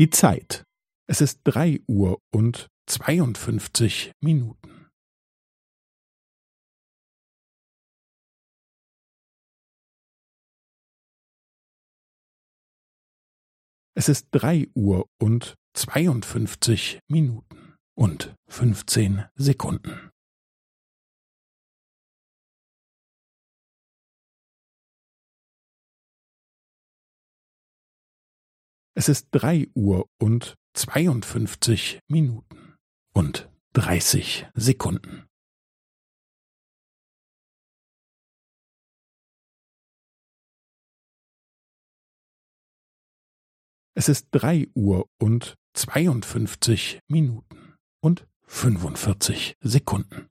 Die Zeit. Es ist drei Uhr und zweiundfünfzig Minuten. Es ist drei Uhr und zweiundfünfzig Minuten und fünfzehn Sekunden. Es ist drei Uhr und zweiundfünfzig Minuten und dreißig Sekunden. Es ist drei Uhr und zweiundfünfzig Minuten und fünfundvierzig Sekunden.